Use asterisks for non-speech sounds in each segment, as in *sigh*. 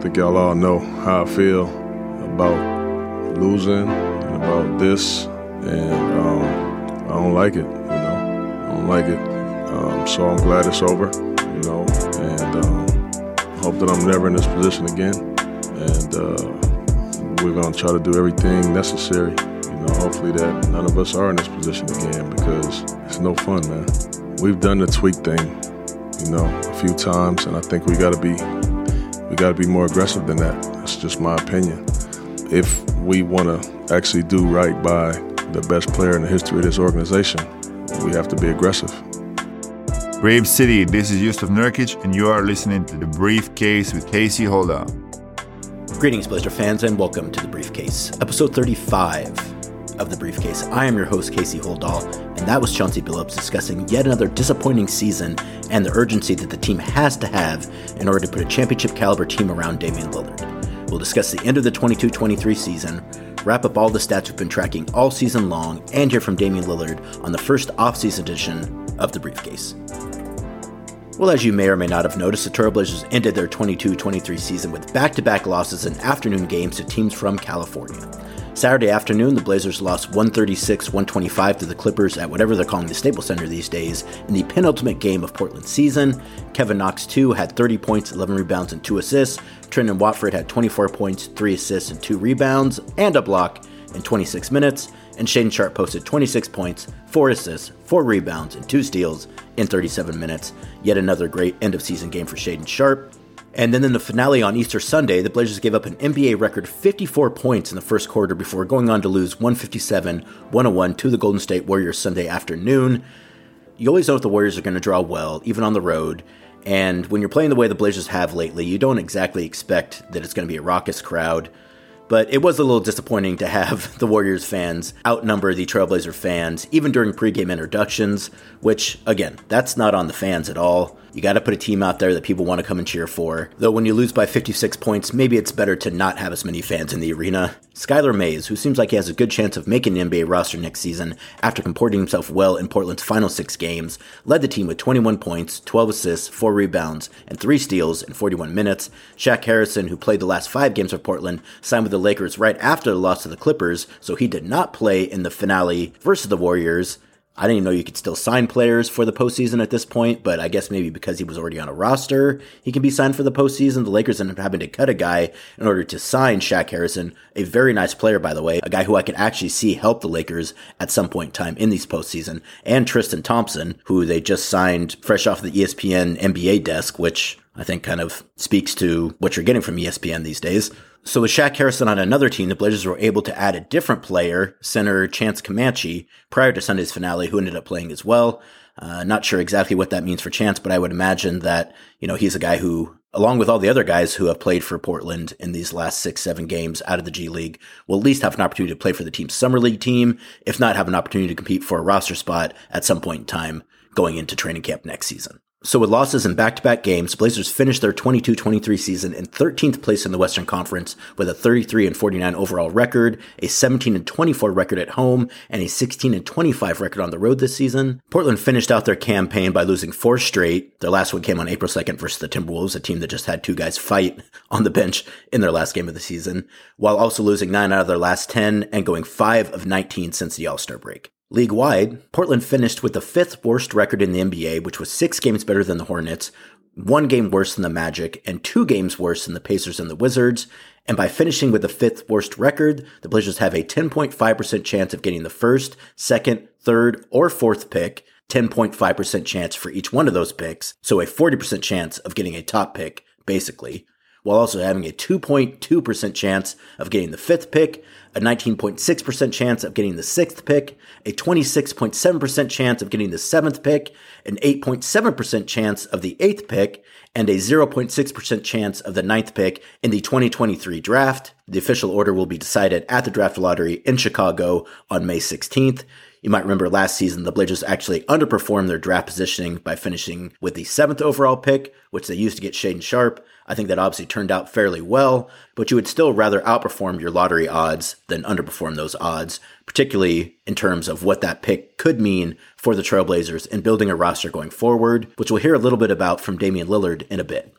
I think y'all all know how I feel about losing and about this, and um, I don't like it. You know, I don't like it. Um, so I'm glad it's over. You know, and um, hope that I'm never in this position again. And uh, we're gonna try to do everything necessary. You know, hopefully that none of us are in this position again because it's no fun, man. We've done the tweak thing, you know, a few times, and I think we gotta be we gotta be more aggressive than that. That's just my opinion. If we wanna actually do right by the best player in the history of this organization, we have to be aggressive. Brave City, this is Yusuf Nurkic, and you are listening to The Briefcase with Casey Holdahl. Greetings, Blazer fans, and welcome to The Briefcase, episode 35 of The Briefcase. I am your host, Casey Holdahl, and that was Chauncey Billups discussing yet another disappointing season and the urgency that the team has to have in order to put a championship caliber team around Damian Lillard. We'll discuss the end of the 22 23 season, wrap up all the stats we've been tracking all season long, and hear from Damian Lillard on the first offseason edition of The Briefcase. Well, as you may or may not have noticed, the Trailblazers ended their 22 23 season with back to back losses in afternoon games to teams from California. Saturday afternoon, the Blazers lost 136 125 to the Clippers at whatever they're calling the Staples Center these days in the penultimate game of Portland's season. Kevin Knox, too, had 30 points, 11 rebounds, and 2 assists. Trendon Watford had 24 points, 3 assists, and 2 rebounds, and a block in 26 minutes and Shaedon Sharpe posted 26 points, 4 assists, 4 rebounds, and 2 steals in 37 minutes. Yet another great end of season game for Shaedon Sharpe. And then in the finale on Easter Sunday, the Blazers gave up an NBA record 54 points in the first quarter before going on to lose 157 101 to the Golden State Warriors Sunday afternoon. You always know if the Warriors are going to draw well, even on the road. And when you're playing the way the Blazers have lately, you don't exactly expect that it's going to be a raucous crowd. But it was a little disappointing to have *laughs* the Warriors fans outnumber the Trailblazer fans, even during pregame introductions, which, again, that's not on the fans at all. You got to put a team out there that people want to come and cheer for. Though when you lose by 56 points, maybe it's better to not have as many fans in the arena. Skylar Mays, who seems like he has a good chance of making the NBA roster next season after comporting himself well in Portland's final six games, led the team with 21 points, 12 assists, 4 rebounds, and 3 steals in 41 minutes. Shaq Harrison, who played the last five games for Portland, signed with the Lakers right after the loss to the Clippers, so he did not play in the finale versus the Warriors. I didn't even know you could still sign players for the postseason at this point, but I guess maybe because he was already on a roster, he can be signed for the postseason. The Lakers ended up having to cut a guy in order to sign Shaq Harrison, a very nice player, by the way, a guy who I could actually see help the Lakers at some point in time in these postseason, and Tristan Thompson, who they just signed fresh off the ESPN NBA desk, which I think kind of speaks to what you're getting from ESPN these days. So with Shaq Harrison on another team, the Blazers were able to add a different player, center Chance Comanche, prior to Sunday's finale, who ended up playing as well. Uh, not sure exactly what that means for Chance, but I would imagine that, you know, he's a guy who, along with all the other guys who have played for Portland in these last six, seven games out of the G League, will at least have an opportunity to play for the team's summer league team, if not have an opportunity to compete for a roster spot at some point in time going into training camp next season. So with losses in back-to-back games, Blazers finished their 22-23 season in 13th place in the Western Conference with a 33 and 49 overall record, a 17 and 24 record at home, and a 16 and 25 record on the road this season. Portland finished out their campaign by losing four straight. Their last one came on April 2nd versus the Timberwolves, a team that just had two guys fight *laughs* on the bench in their last game of the season, while also losing nine out of their last 10 and going 5 of 19 since the All-Star break. League wide, Portland finished with the fifth worst record in the NBA, which was six games better than the Hornets, one game worse than the Magic, and two games worse than the Pacers and the Wizards. And by finishing with the fifth worst record, the Blazers have a 10.5% chance of getting the first, second, third, or fourth pick, 10.5% chance for each one of those picks, so a 40% chance of getting a top pick, basically while also having a 2.2% chance of getting the fifth pick, a 19.6% chance of getting the sixth pick, a 26.7% chance of getting the seventh pick, an 8.7% chance of the eighth pick, and a 0.6% chance of the ninth pick in the 2023 draft. The official order will be decided at the draft lottery in Chicago on May 16th. You might remember last season, the Blazers actually underperformed their draft positioning by finishing with the seventh overall pick, which they used to get Shaedon Sharpe. I think that obviously turned out fairly well, but you would still rather outperform your lottery odds than underperform those odds, particularly in terms of what that pick could mean for the Trailblazers in building a roster going forward, which we'll hear a little bit about from Damian Lillard in a bit.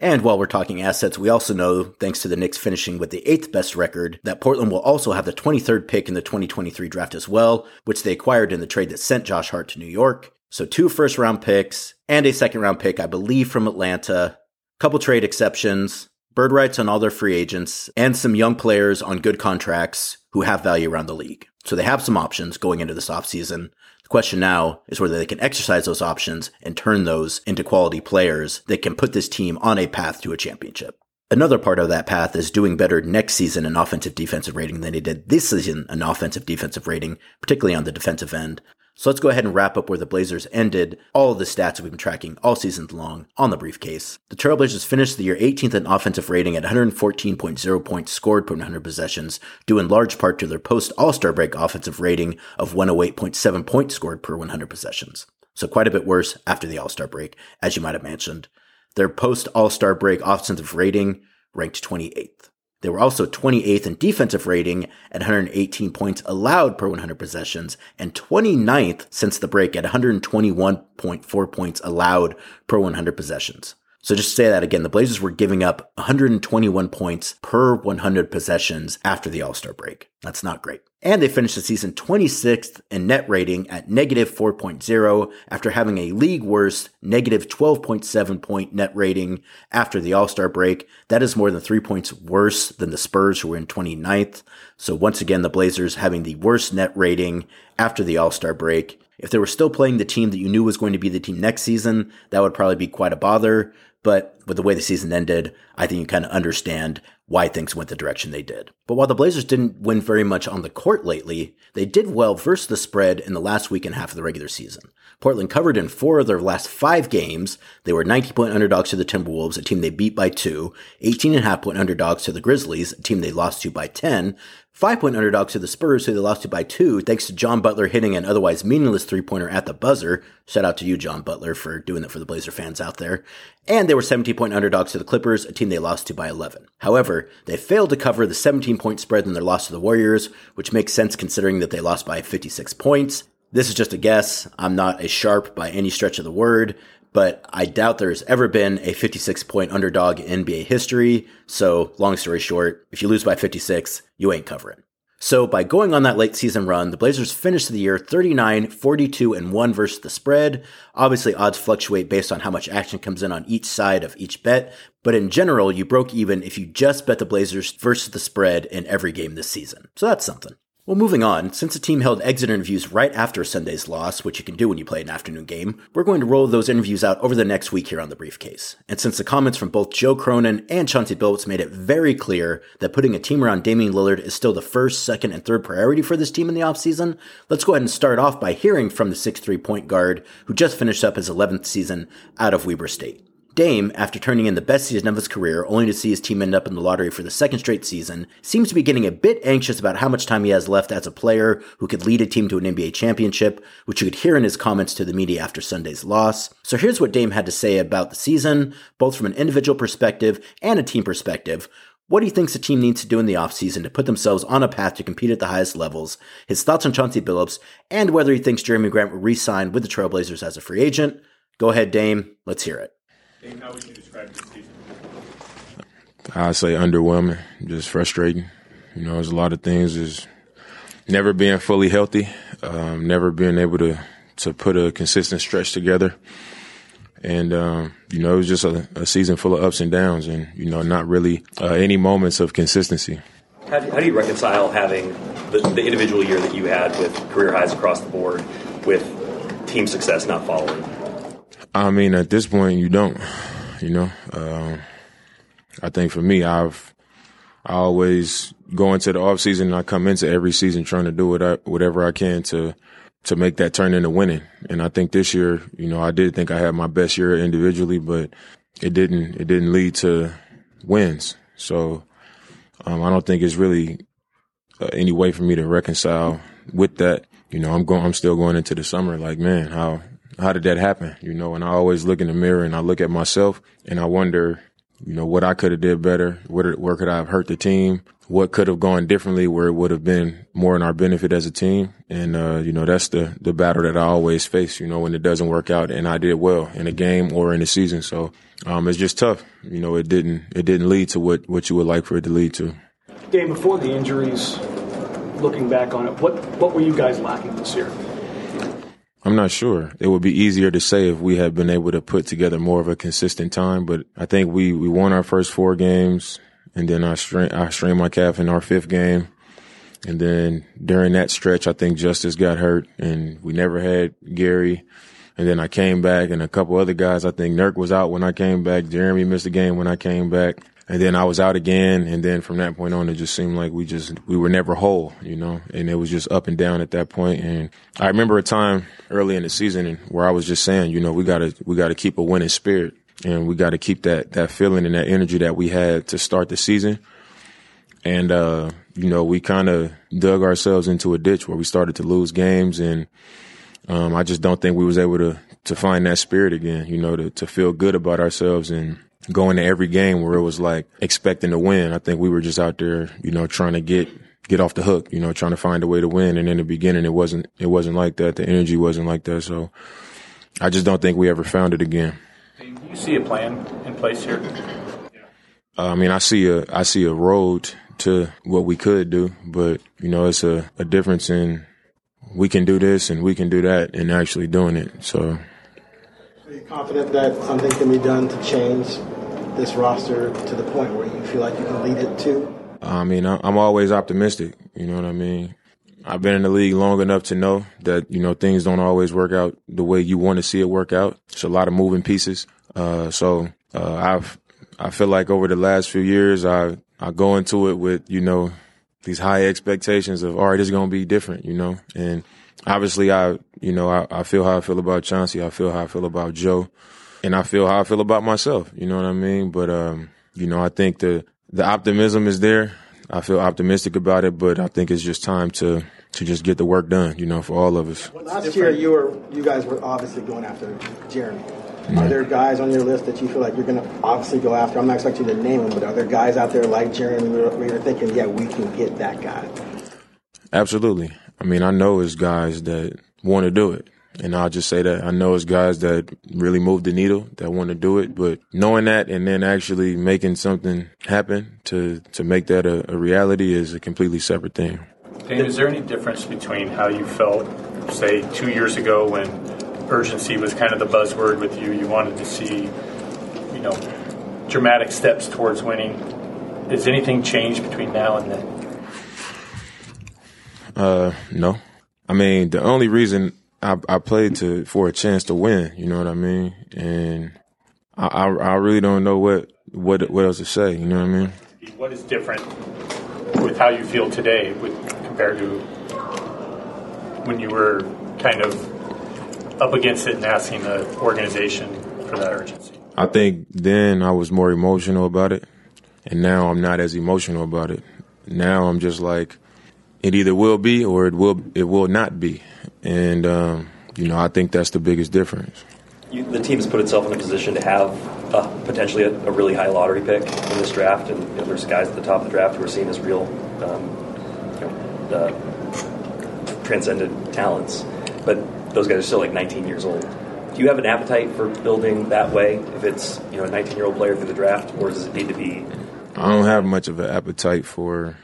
And while we're talking assets, we also know, thanks to the Knicks finishing with the eighth best record, that Portland will also have the 23rd pick in the 2023 draft as well, which they acquired in the trade that sent Josh Hart to New York. So two first round picks and a second round pick, I believe, from Atlanta. Couple trade exceptions, bird rights on all their free agents, and some young players on good contracts who have value around the league. So they have some options going into this offseason. The question now is whether they can exercise those options and turn those into quality players that can put this team on a path to a championship. Another part of that path is doing better next season in offensive defensive rating than they did this season in offensive defensive rating, particularly on the defensive end. So let's go ahead and wrap up where the Blazers ended all of the stats we've been tracking all season long on the briefcase. The Trailblazers finished the year 18th in offensive rating at 114.0 points scored per 100 possessions, due in large part to their post All-Star break offensive rating of 108.7 points scored per 100 possessions. So quite a bit worse after the All-Star break, as you might have mentioned. Their post All-Star break offensive rating ranked 28th. They were also 28th in defensive rating at 118 points allowed per 100 possessions and 29th since the break at 121.4 points allowed per 100 possessions. So just to say that again, the Blazers were giving up 121 points per 100 possessions after the All-Star break. That's not great. And they finished the season 26th in net rating at negative 4.0 after having a league worst negative 12.7 point net rating after the All-Star break. That is more than three points worse than the Spurs who were in 29th. So once again, the Blazers having the worst net rating after the All-Star break. If they were still playing the team that you knew was going to be the team next season, that would probably be quite a bother. But with the way the season ended, I think you kind of understand why things went the direction they did. But while the Blazers didn't win very much on the court lately, they did well versus the spread in the last week and a half of the regular season. Portland covered in four of their last five games. They were 90 point underdogs to the Timberwolves, a team they beat by two, 18 and a half point underdogs to the Grizzlies, a team they lost to by 10, Five point underdogs to the Spurs, who they lost to by two, thanks to John Butler hitting an otherwise meaningless three pointer at the buzzer. Shout out to you, John Butler, for doing that for the Blazer fans out there. And they were 17 point underdogs to the Clippers, a team they lost to by 11. However, they failed to cover the 17 point spread in their loss to the Warriors, which makes sense considering that they lost by 56 points. This is just a guess. I'm not a sharp by any stretch of the word, but I doubt there's ever been a 56 point underdog in NBA history. So, long story short, if you lose by 56, you ain't covering. So, by going on that late season run, the Blazers finished the year 39, 42, and 1 versus the spread. Obviously, odds fluctuate based on how much action comes in on each side of each bet, but in general, you broke even if you just bet the Blazers versus the spread in every game this season. So, that's something. Well, moving on, since the team held exit interviews right after Sunday's loss, which you can do when you play an afternoon game, we're going to roll those interviews out over the next week here on the briefcase. And since the comments from both Joe Cronin and Chauncey Billups made it very clear that putting a team around Damian Lillard is still the first, second, and third priority for this team in the offseason, let's go ahead and start off by hearing from the 6'3 point guard who just finished up his 11th season out of Weber State. Dame, after turning in the best season of his career, only to see his team end up in the lottery for the second straight season, seems to be getting a bit anxious about how much time he has left as a player who could lead a team to an NBA championship, which you could hear in his comments to the media after Sunday's loss. So here's what Dame had to say about the season, both from an individual perspective and a team perspective. What he thinks the team needs to do in the offseason to put themselves on a path to compete at the highest levels, his thoughts on Chauncey Billups, and whether he thinks Jerami Grant will re-sign with the Trailblazers as a free agent. Go ahead, Dame. Let's hear it how would you describe this season? I'd say underwhelming, just frustrating. You know, there's a lot of things. Is never being fully healthy, um, never being able to to put a consistent stretch together, and um, you know, it was just a, a, season full of ups and downs, and you know, not really uh, any moments of consistency. How do, how do you reconcile having the, the individual year that you had with career highs across the board with team success not following? I mean, at this point, you don't. You know, um, I think for me, I've I always go into the off season and I come into every season trying to do what I, whatever I can to to make that turn into winning. And I think this year, you know, I did think I had my best year individually, but it didn't it didn't lead to wins. So um, I don't think it's really uh, any way for me to reconcile with that. You know, I'm going. I'm still going into the summer like, man, how how did that happen? You know, and I always look in the mirror and I look at myself and I wonder, you know, what I could have did better, where, where could I have hurt the team, what could have gone differently where it would have been more in our benefit as a team. And, uh, you know, that's the, the battle that I always face, you know, when it doesn't work out and I did well in a game or in a season. So, um, it's just tough. You know, it didn't, it didn't lead to what, what you would like for it to lead to. Dame, before the injuries, looking back on it, what, what were you guys lacking this year? I'm not sure. It would be easier to say if we had been able to put together more of a consistent time, but I think we, we won our first four games and then I strained, I strained my calf in our fifth game. And then during that stretch, I think Justice got hurt and we never had Gary. And then I came back and a couple other guys. I think Nurk was out when I came back. Jerami missed a game when I came back. And then I was out again. And then from that point on, it just seemed like we just, we were never whole, you know, and it was just up and down at that point. And I remember a time early in the season where I was just saying, you know, we gotta, we gotta keep a winning spirit and we gotta keep that, that feeling and that energy that we had to start the season. And, uh, you know, we kind of dug ourselves into a ditch where we started to lose games. And, um, I just don't think we was able to, to find that spirit again, you know, to, to feel good about ourselves and, going to every game where it was like expecting to win. I think we were just out there, you know, trying to get get off the hook, you know, trying to find a way to win. And in the beginning, it wasn't it wasn't like that. The energy wasn't like that. So I just don't think we ever found it again. Do you see a plan in place here? Uh, I mean, I see a I see a road to what we could do, but you know, it's a, a difference in we can do this and we can do that and actually doing it. So are you confident that something can be done to change this roster to the point where you feel like you can lead it to? I mean, I'm always optimistic. You know what I mean? I've been in the league long enough to know that, you know, things don't always work out the way you want to see it work out. It's a lot of moving pieces. Uh, so, uh, I've, I feel like over the last few years, I, I go into it with, you know, these high expectations of, all right, it's going to be different, you know, and obviously I, you know, I, I feel how I feel about Chauncey. I feel how I feel about Joe and I feel how I feel about myself. You know what I mean? But, um, you know, I think the, the optimism is there. I feel optimistic about it, but I think it's just time to, to just get the work done, you know, for all of us. Last year, you were, you guys were obviously going after Jerami. Mm-hmm. Are there guys on your list that you feel like you're going to obviously go after? I'm not expecting you to name them, but are there guys out there like Jerami where you're thinking, yeah, we can get that guy? Absolutely. I mean, I know it's guys that want to do it. And I'll just say that I know it's guys that really move the needle that want to do it, but knowing that and then actually making something happen to, to make that a, a reality is a completely separate thing. Dave, is there any difference between how you felt, say, two years ago when urgency was kind of the buzzword with you? You wanted to see, you know, dramatic steps towards winning. Has anything changed between now and then? Uh, no. I mean, the only reason I, I played to for a chance to win, you know what I mean, and I, I, I really don't know what what what else to say. You know what I mean? What is different with how you feel today with, compared to when you were kind of up against it and asking the organization for that urgency? I think then I was more emotional about it, and now I'm not as emotional about it. Now I'm just like, it either will be or it will it will not be, and um, you know I think that's the biggest difference. You, the team has put itself in a position to have uh, potentially a, a, really high lottery pick in this draft, and you know, there's guys at the top of the draft who are seen as real, um, you know, uh, transcendent talents, but those guys are still like 19 years old. Do you have an appetite for building that way? If it's you know a 19 year old player through the draft, or does it need to be? I don't have much of an appetite for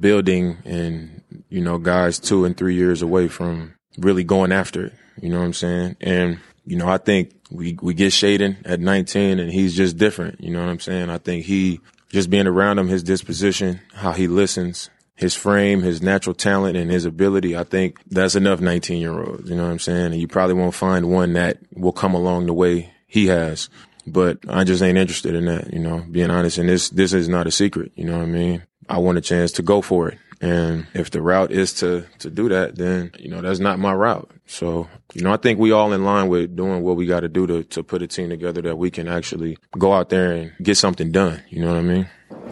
building and, you know, guys two and three years away from really going after it. You know what I'm saying? And, you know, I think we, we get Shaedon at 19 and he's just different. You know what I'm saying? I think he, just being around him, his disposition, how he listens, his frame, his natural talent, and his ability, I think that's enough 19 year olds. You know what I'm saying? And you probably won't find one that will come along the way he has. But I just ain't interested in that, you know, being honest. And this, this is not a secret. You know what I mean? I want a chance to go for it. And if the route is to, to do that, then, you know, that's not my route. So, you know, I think we all in line with doing what we got to do to, to put a team together that we can actually go out there and get something done. You know what I mean?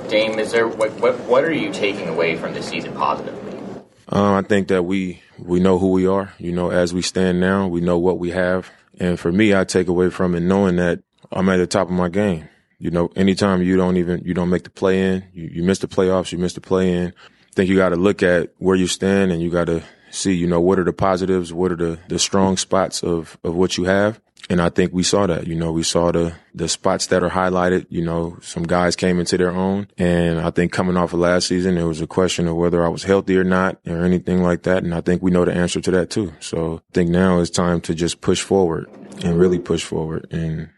Dame, is there, what, what, what are you taking away from this season positively? Uh, I think that we, we know who we are. You know, as we stand now, we know what we have. And for me, I take away from it knowing that I'm at the top of my game. You know, anytime you don't even you don't make the play in, you, you miss the playoffs, you miss the play in. Think you got to look at where you stand and you got to see, you know, what are the positives, what are the the strong spots of of what you have. And I think we saw that, you know, we saw the, the spots that are highlighted, you know, some guys came into their own. And I think coming off of last season, it was a question of whether I was healthy or not or anything like that. And I think we know the answer to that too. So I think now it's time to just push forward and really push forward. And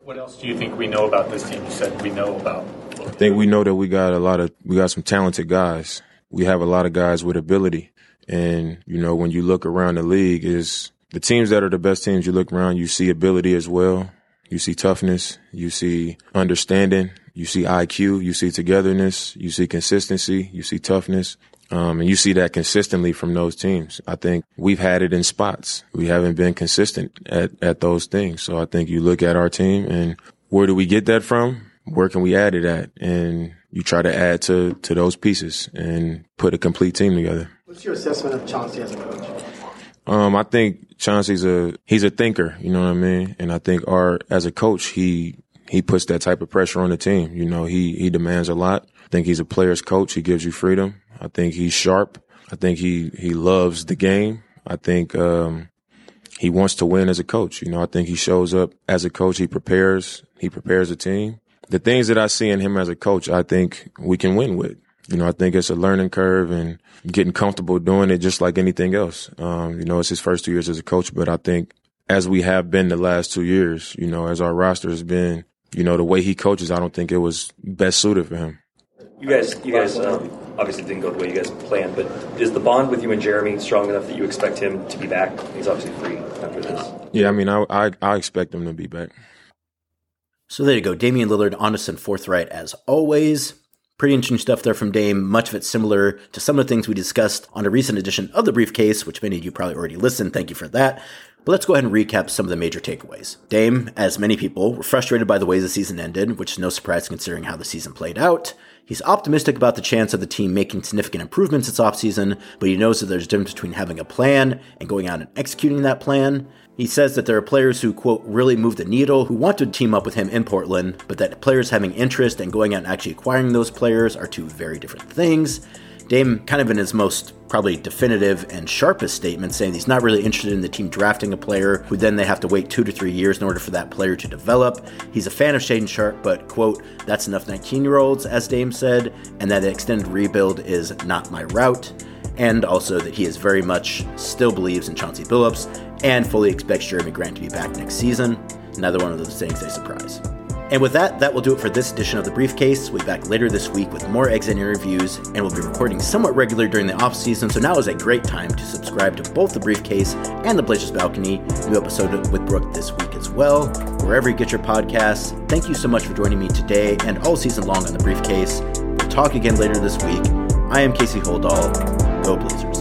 what else do you think we know about this team? You said we know about. I think we know that we got a lot of, we got some talented guys. We have a lot of guys with ability. And, you know, when you look around the league is the teams that are the best teams, you look around, you see ability as well. You see toughness. You see understanding. You see IQ. You see togetherness. You see consistency. You see toughness. Um, and you see that consistently from those teams. I think we've had it in spots. We haven't been consistent at, at those things. So I think you look at our team and where do we get that from? Where can we add it at? And you try to add to, to those pieces and put a complete team together. What's your assessment of Chauncey as a coach? Um, I think Chauncey's a, he's a thinker, you know what I mean? And I think our, as a coach, he, he puts that type of pressure on the team. You know, he, he demands a lot. I think he's a player's coach. He gives you freedom. I think he's sharp. I think he, he loves the game. I think, um, he wants to win as a coach. You know, I think he shows up as a coach. He prepares, he prepares a team. The things that I see in him as a coach, I think we can win with. You know, I think it's a learning curve and getting comfortable doing it just like anything else. Um, you know, it's his first two years as a coach, but I think as we have been the last two years, you know, as our roster has been, you know, the way he coaches, I don't think it was best suited for him. You guys, you guys um, obviously didn't go the way you guys planned, but is the bond with you and Jerami strong enough that you expect him to be back? He's obviously free after this. Yeah, I mean, I I, I expect him to be back. So there you go, Damian Lillard, honest and forthright as always. Pretty interesting stuff there from Dame. Much of it similar to some of the things we discussed on a recent edition of the Briefcase, which many of you probably already listened. Thank you for that. But let's go ahead and recap some of the major takeaways. Dame, as many people, were frustrated by the way the season ended, which is no surprise considering how the season played out. He's optimistic about the chance of the team making significant improvements this offseason, but he knows that there's a difference between having a plan and going out and executing that plan. He says that there are players who, quote, really move the needle, who want to team up with him in Portland, but that players having interest and going out and actually acquiring those players are two very different things. Dame, kind of in his most probably definitive and sharpest statement, saying he's not really interested in the team drafting a player who then they have to wait two to three years in order for that player to develop. He's a fan of Shaedon Sharpe, but, quote, that's enough 19 year olds, as Dame said, and that the extended rebuild is not my route. And also that he is very much still believes in Chauncey Billups and fully expects Jerami Grant to be back next season. Another one of those things they surprise. And with that, that will do it for this edition of The Briefcase. We'll be back later this week with more exit interviews, and we'll be recording somewhat regular during the off season, so now is a great time to subscribe to both The Briefcase and The Blazers Balcony. New episode with Brooke this week as well, wherever you get your podcasts. Thank you so much for joining me today and all season long on The Briefcase. We'll talk again later this week. I am Casey Holdahl. Go Blazers.